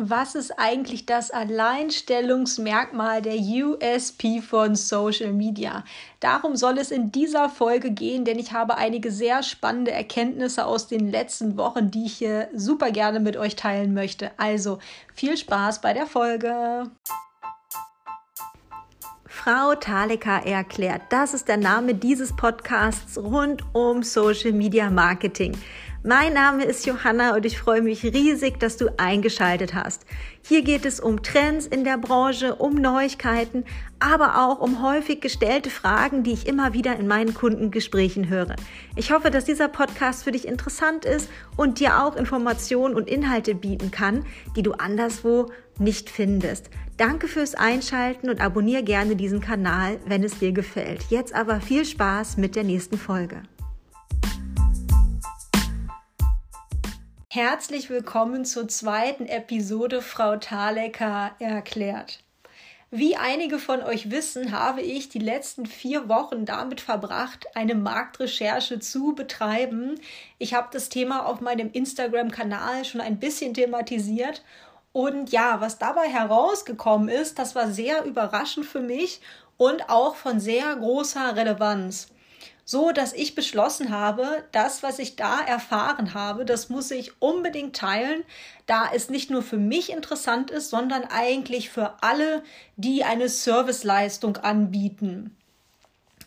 was ist eigentlich das Alleinstellungsmerkmal der USP von Social Media? Darum soll es in dieser Folge gehen, denn ich habe einige sehr spannende Erkenntnisse aus den letzten Wochen, die ich hier super gerne mit euch teilen möchte. Also viel Spaß bei der Folge. Frau Taleka erklärt, das ist der Name dieses Podcasts rund um Social Media Marketing. Mein Name ist Johanna und ich freue mich riesig, dass du eingeschaltet hast. Hier geht es um Trends in der Branche, um Neuigkeiten, aber auch um häufig gestellte Fragen, die ich immer wieder in meinen Kundengesprächen höre. Ich hoffe, dass dieser Podcast für dich interessant ist und dir auch Informationen und Inhalte bieten kann, die du anderswo nicht findest. Danke fürs Einschalten und abonniere gerne diesen Kanal, wenn es dir gefällt. Jetzt aber viel Spaß mit der nächsten Folge. Herzlich willkommen zur zweiten Episode Frau Thalecker erklärt. Wie einige von euch wissen, habe ich die letzten vier Wochen damit verbracht, eine Marktrecherche zu betreiben. Ich habe das Thema auf meinem Instagram-Kanal schon ein bisschen thematisiert. Und ja, was dabei herausgekommen ist, das war sehr überraschend für mich und auch von sehr großer Relevanz so dass ich beschlossen habe, das, was ich da erfahren habe, das muss ich unbedingt teilen, da es nicht nur für mich interessant ist, sondern eigentlich für alle, die eine Serviceleistung anbieten.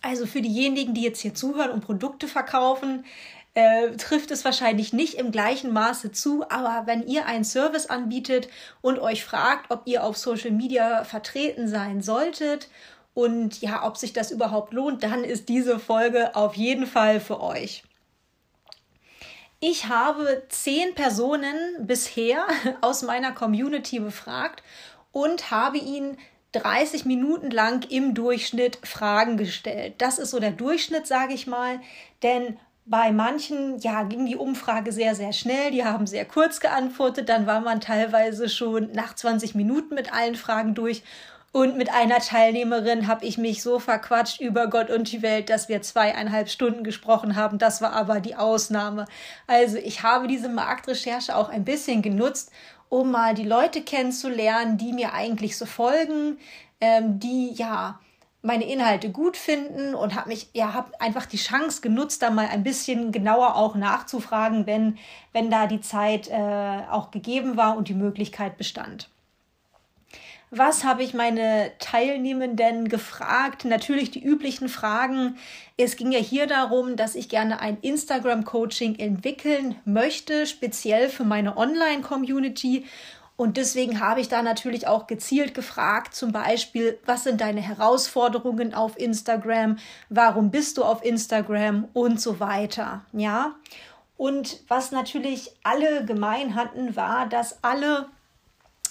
Also für diejenigen, die jetzt hier zuhören und Produkte verkaufen, äh, trifft es wahrscheinlich nicht im gleichen Maße zu, aber wenn ihr einen Service anbietet und euch fragt, ob ihr auf Social Media vertreten sein solltet und ja, ob sich das überhaupt lohnt, dann ist diese Folge auf jeden Fall für euch. Ich habe zehn Personen bisher aus meiner Community befragt und habe ihnen 30 Minuten lang im Durchschnitt Fragen gestellt. Das ist so der Durchschnitt, sage ich mal, denn bei manchen ja, ging die Umfrage sehr, sehr schnell. Die haben sehr kurz geantwortet. Dann war man teilweise schon nach 20 Minuten mit allen Fragen durch. Und mit einer Teilnehmerin habe ich mich so verquatscht über Gott und die Welt, dass wir zweieinhalb Stunden gesprochen haben. Das war aber die Ausnahme. Also ich habe diese Marktrecherche auch ein bisschen genutzt, um mal die Leute kennenzulernen, die mir eigentlich so folgen, ähm, die ja meine Inhalte gut finden und habe mich ja habe einfach die Chance genutzt, da mal ein bisschen genauer auch nachzufragen, wenn wenn da die Zeit äh, auch gegeben war und die Möglichkeit bestand. Was habe ich meine Teilnehmenden gefragt? Natürlich die üblichen Fragen. Es ging ja hier darum, dass ich gerne ein Instagram-Coaching entwickeln möchte, speziell für meine Online-Community. Und deswegen habe ich da natürlich auch gezielt gefragt, zum Beispiel, was sind deine Herausforderungen auf Instagram? Warum bist du auf Instagram? Und so weiter. Ja. Und was natürlich alle gemein hatten, war, dass alle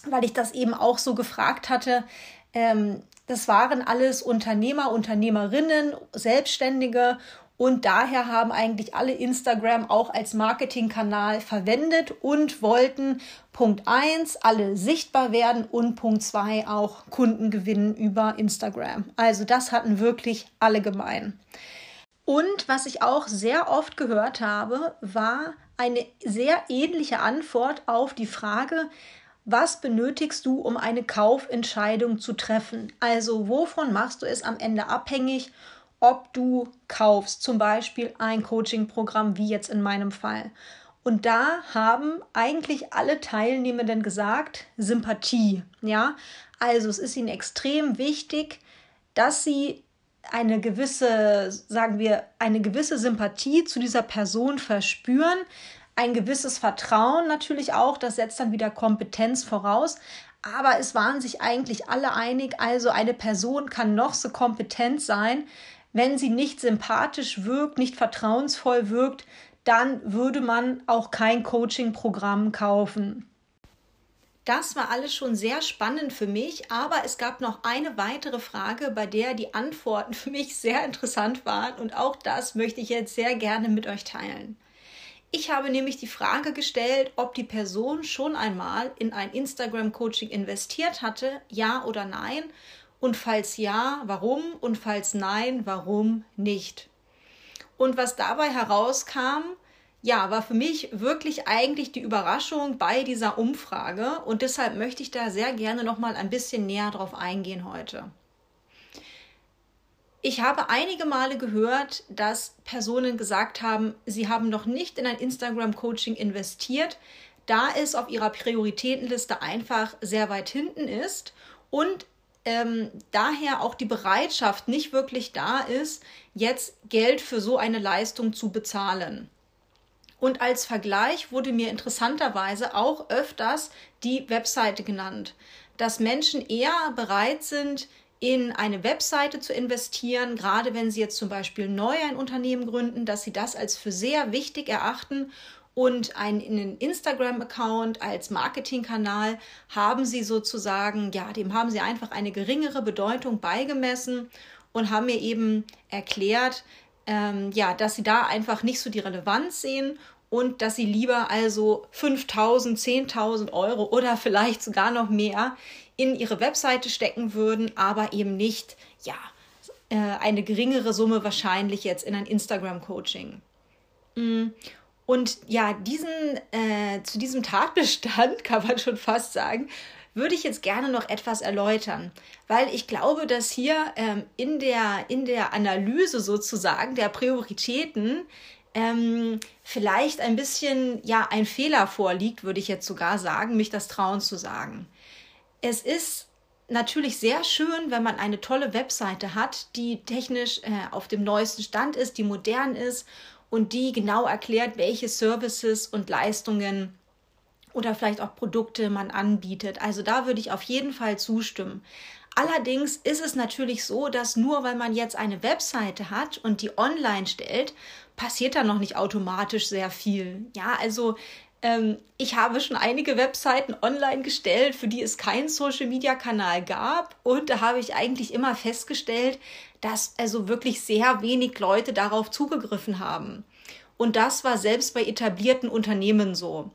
weil ich das eben auch so gefragt hatte. Ähm, das waren alles Unternehmer, Unternehmerinnen, Selbstständige und daher haben eigentlich alle Instagram auch als Marketingkanal verwendet und wollten Punkt 1 alle sichtbar werden und Punkt 2 auch Kunden gewinnen über Instagram. Also das hatten wirklich alle gemein. Und was ich auch sehr oft gehört habe, war eine sehr ähnliche Antwort auf die Frage, was benötigst du, um eine Kaufentscheidung zu treffen? Also wovon machst du es am Ende abhängig, ob du kaufst, zum Beispiel ein Coaching-Programm wie jetzt in meinem Fall. Und da haben eigentlich alle Teilnehmenden gesagt, Sympathie. Ja, also es ist ihnen extrem wichtig, dass sie eine gewisse, sagen wir, eine gewisse Sympathie zu dieser Person verspüren, ein gewisses Vertrauen natürlich auch, das setzt dann wieder Kompetenz voraus. Aber es waren sich eigentlich alle einig, also eine Person kann noch so kompetent sein, wenn sie nicht sympathisch wirkt, nicht vertrauensvoll wirkt, dann würde man auch kein Coaching-Programm kaufen. Das war alles schon sehr spannend für mich, aber es gab noch eine weitere Frage, bei der die Antworten für mich sehr interessant waren und auch das möchte ich jetzt sehr gerne mit euch teilen. Ich habe nämlich die Frage gestellt, ob die Person schon einmal in ein Instagram-Coaching investiert hatte, ja oder nein. Und falls ja, warum? Und falls nein, warum nicht? Und was dabei herauskam, ja, war für mich wirklich eigentlich die Überraschung bei dieser Umfrage und deshalb möchte ich da sehr gerne noch mal ein bisschen näher drauf eingehen heute. Ich habe einige Male gehört, dass Personen gesagt haben, sie haben noch nicht in ein Instagram-Coaching investiert, da es auf ihrer Prioritätenliste einfach sehr weit hinten ist und ähm, daher auch die Bereitschaft nicht wirklich da ist, jetzt Geld für so eine Leistung zu bezahlen. Und als Vergleich wurde mir interessanterweise auch öfters die Webseite genannt, dass Menschen eher bereit sind, in eine Webseite zu investieren, gerade wenn sie jetzt zum Beispiel neu ein Unternehmen gründen, dass sie das als für sehr wichtig erachten und einen Instagram-Account als Marketingkanal haben sie sozusagen, ja, dem haben sie einfach eine geringere Bedeutung beigemessen und haben mir eben erklärt, ähm, ja, dass sie da einfach nicht so die Relevanz sehen und dass sie lieber also 5000, 10.000 Euro oder vielleicht sogar noch mehr in ihre Webseite stecken würden, aber eben nicht, ja, äh, eine geringere Summe wahrscheinlich jetzt in ein Instagram-Coaching. Mm. Und ja, diesen, äh, zu diesem Tatbestand kann man schon fast sagen, würde ich jetzt gerne noch etwas erläutern, weil ich glaube, dass hier ähm, in, der, in der Analyse sozusagen der Prioritäten ähm, vielleicht ein bisschen ja ein Fehler vorliegt, würde ich jetzt sogar sagen, mich das trauen zu sagen es ist natürlich sehr schön, wenn man eine tolle Webseite hat, die technisch äh, auf dem neuesten Stand ist, die modern ist und die genau erklärt, welche Services und Leistungen oder vielleicht auch Produkte man anbietet. Also da würde ich auf jeden Fall zustimmen. Allerdings ist es natürlich so, dass nur weil man jetzt eine Webseite hat und die online stellt, passiert da noch nicht automatisch sehr viel. Ja, also ähm, ich habe schon einige Webseiten online gestellt, für die es keinen Social-Media-Kanal gab. Und da habe ich eigentlich immer festgestellt, dass also wirklich sehr wenig Leute darauf zugegriffen haben. Und das war selbst bei etablierten Unternehmen so.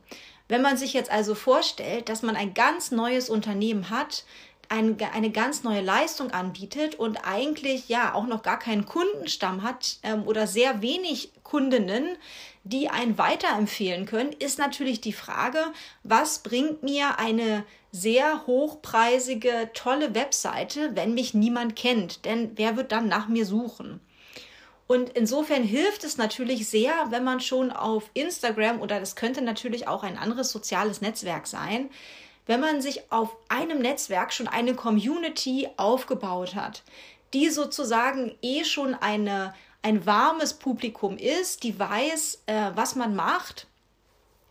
Wenn man sich jetzt also vorstellt, dass man ein ganz neues Unternehmen hat, ein, eine ganz neue Leistung anbietet und eigentlich ja auch noch gar keinen Kundenstamm hat ähm, oder sehr wenig Kundinnen, die einen weiterempfehlen können, ist natürlich die Frage, was bringt mir eine sehr hochpreisige, tolle Webseite, wenn mich niemand kennt? Denn wer wird dann nach mir suchen? Und insofern hilft es natürlich sehr, wenn man schon auf Instagram oder das könnte natürlich auch ein anderes soziales Netzwerk sein, wenn man sich auf einem Netzwerk schon eine Community aufgebaut hat, die sozusagen eh schon eine ein warmes Publikum ist, die weiß, äh, was man macht,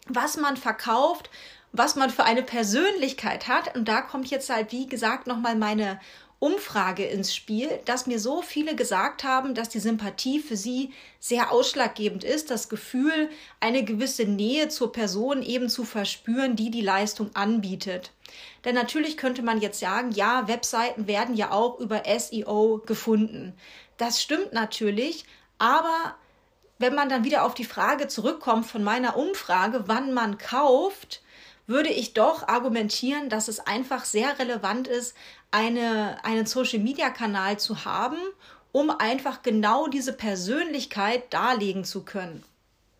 was man verkauft, was man für eine Persönlichkeit hat. Und da kommt jetzt halt, wie gesagt, nochmal meine Umfrage ins Spiel, dass mir so viele gesagt haben, dass die Sympathie für sie sehr ausschlaggebend ist, das Gefühl, eine gewisse Nähe zur Person eben zu verspüren, die die Leistung anbietet. Denn natürlich könnte man jetzt sagen, ja, Webseiten werden ja auch über SEO gefunden. Das stimmt natürlich, aber wenn man dann wieder auf die Frage zurückkommt von meiner Umfrage, wann man kauft, würde ich doch argumentieren, dass es einfach sehr relevant ist, eine, einen Social-Media-Kanal zu haben, um einfach genau diese Persönlichkeit darlegen zu können.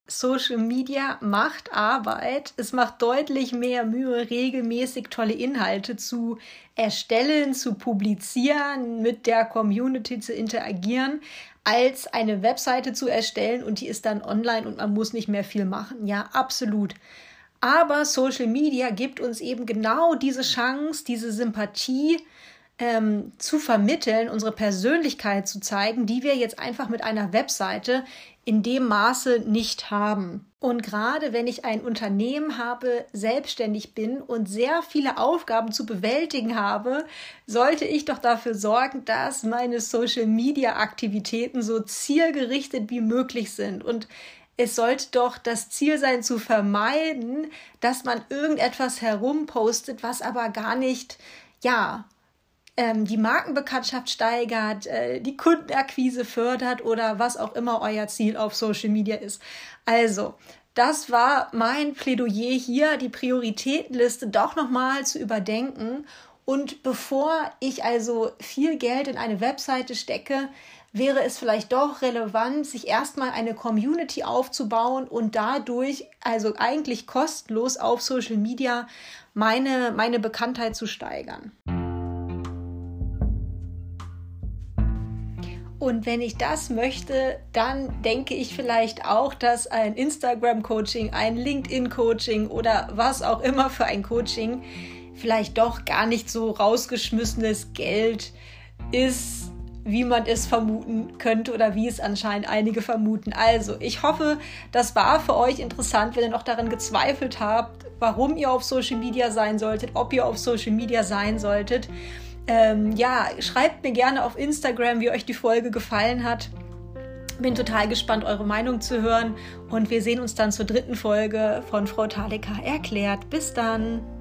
Social Media macht Arbeit. Es macht deutlich mehr Mühe, regelmäßig tolle Inhalte zu erstellen, zu publizieren, mit der Community zu interagieren, als eine Webseite zu erstellen und die ist dann online und man muss nicht mehr viel machen. Ja, absolut. Aber Social Media gibt uns eben genau diese Chance, diese Sympathie ähm, zu vermitteln, unsere Persönlichkeit zu zeigen, die wir jetzt einfach mit einer Webseite in dem Maße nicht haben. Und gerade wenn ich ein Unternehmen habe, selbstständig bin und sehr viele Aufgaben zu bewältigen habe, sollte ich doch dafür sorgen, dass meine Social-Media-Aktivitäten so zielgerichtet wie möglich sind. Und es sollte doch das Ziel sein, zu vermeiden, dass man irgendetwas herumpostet, was aber gar nicht, ja, ähm, die Markenbekanntschaft steigert, äh, die Kundenakquise fördert oder was auch immer euer Ziel auf Social Media ist. Also, das war mein Plädoyer hier, die Prioritätenliste doch nochmal zu überdenken. Und bevor ich also viel Geld in eine Webseite stecke, wäre es vielleicht doch relevant, sich erstmal eine Community aufzubauen und dadurch, also eigentlich kostenlos auf Social Media, meine, meine Bekanntheit zu steigern. Und wenn ich das möchte, dann denke ich vielleicht auch, dass ein Instagram-Coaching, ein LinkedIn-Coaching oder was auch immer für ein Coaching vielleicht doch gar nicht so rausgeschmissenes Geld ist, wie man es vermuten könnte oder wie es anscheinend einige vermuten. Also, ich hoffe, das war für euch interessant, wenn ihr noch daran gezweifelt habt, warum ihr auf Social Media sein solltet, ob ihr auf Social Media sein solltet. Ähm, ja, schreibt mir gerne auf Instagram, wie euch die Folge gefallen hat. Bin total gespannt, eure Meinung zu hören. Und wir sehen uns dann zur dritten Folge von Frau Taleka erklärt. Bis dann!